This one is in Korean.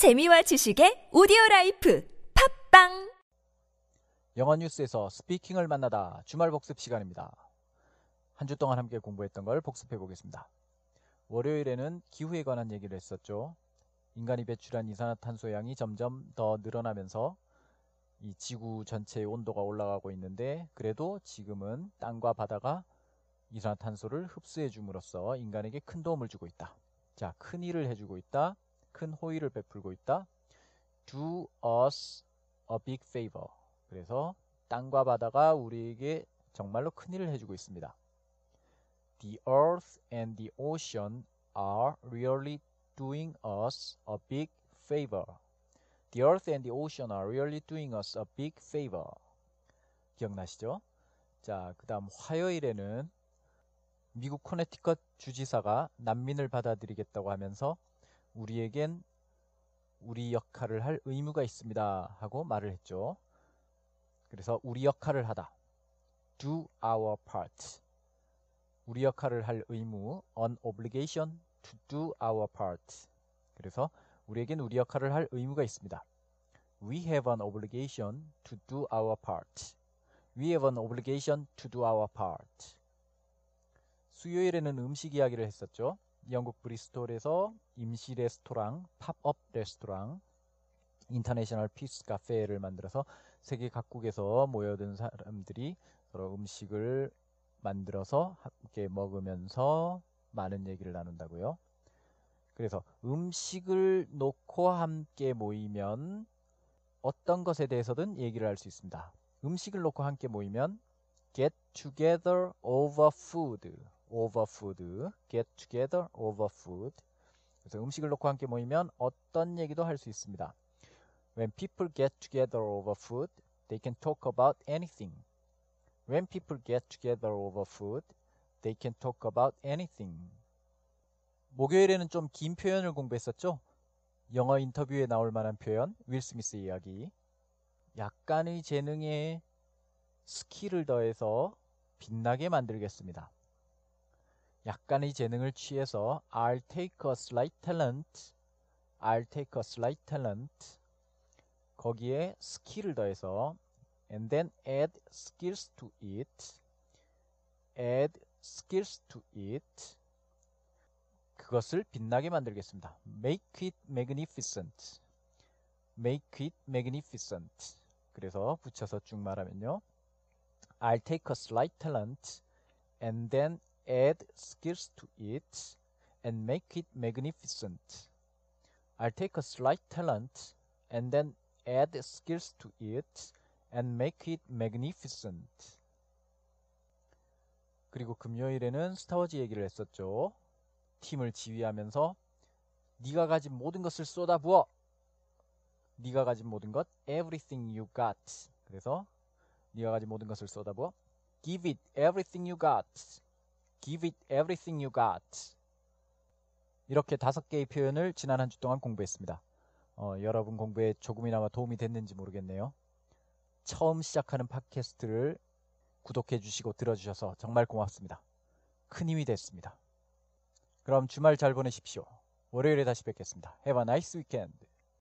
재미와 지식의 오디오 라이프 팟빵 영어 뉴스에서 speaking을 만나다 주말 복습 시간입니다. 한 주 동안 함께 공부했던 걸 복습해 보겠습니다. 월요일에는 기후에 관한 얘기를 했었죠. 인간이 배출한 이산화탄소량이 점점 더 늘어나면서 이 지구 전체의 온도가 올라가고 있는데 그래도 지금은 땅과 바다가 이산화탄소를 흡수해 줌으로써 인간에게 큰 도움을 주고 있다. 자, 큰 일을 해주고 있다. 큰 호의를 베풀고 있다. Do us a big favor. 그래서 땅과 바다가 우리에게 정말로 큰 일을 해주고 있습니다. The earth and the ocean are really doing us a big favor. The earth and the ocean are really doing us a big favor. 기억나시죠? 자, 그 다음 화요일에는 미국 코네티컷 주지사가 난민을 받아들이겠다고 하면서 우리에겐 우리 역할을 할 의무가 있습니다 하고 말을 했죠. 그래서 우리 역할을 하다. do our part. 우리 역할을 할 의무 an obligation to do our part. 그래서 우리에겐 우리 역할을 할 의무가 있습니다. We have an obligation to do our part. We have an obligation to do our part. 수요일에는 음식 이야기를 했었죠. 영국 브리스톨에서 임시 레스토랑, 팝업 레스토랑, International Peace Cafe를 만들어서 세계 각국에서 모여든 사람들이 서로 음식을 만들어서 함께 먹으면서 많은 얘기를 나눈다고요. 그래서 음식을 놓고 함께 모이면 어떤 것에 대해서든 얘기를 할 수 있습니다. 음식을 놓고 함께 모이면 get together over food, over food, get together over food. 그래서 음식을 놓고 함께 모이면 어떤 얘기도 할 수 있습니다. When people get together over food, they can talk about anything. When people get together over food, they can talk about anything. 목요일에는 좀 긴 표현을 공부했었죠? 영어 인터뷰에 나올 만한 표현, 윌 스미스 이야기. 약간의 재능에 스킬을 더해서 빛나게 만들겠습니다. 약간의 재능을 취해서 I'll take a slight talent, I'll take a slight talent 거기에 스킬을 더해서 and then add skills to it, add skills to it 그것을 빛나게 만들겠습니다. Make it magnificent, make it magnificent 그래서 붙여서 쭉 말하면요. I'll take a slight talent and then add skills to it and make it magnificent. I'll take a slight talent and then add skills to it and make it magnificent. 그리고 금요일에는 스타워즈 얘기를 했었죠. 팀을 지휘하면서 네가 가진 모든 것을 쏟아부어. 네가 가진 모든 것, everything you got. 그래서 네가 가진 모든 것을 쏟아부어. Give it everything you got. Give it everything you got. 이렇게 다섯 개의 표현을 지난 한 주 동안 공부했습니다. 어, 여러분 공부에 조금이나마 도움이 됐는지 모르겠네요. 처음 시작하는 팟캐스트를 구독해 주시고 들어주셔서 정말 고맙습니다. 큰 힘이 됐습니다. 그럼 주말 잘 보내십시오. 월요일에 다시 뵙겠습니다. Have a nice weekend.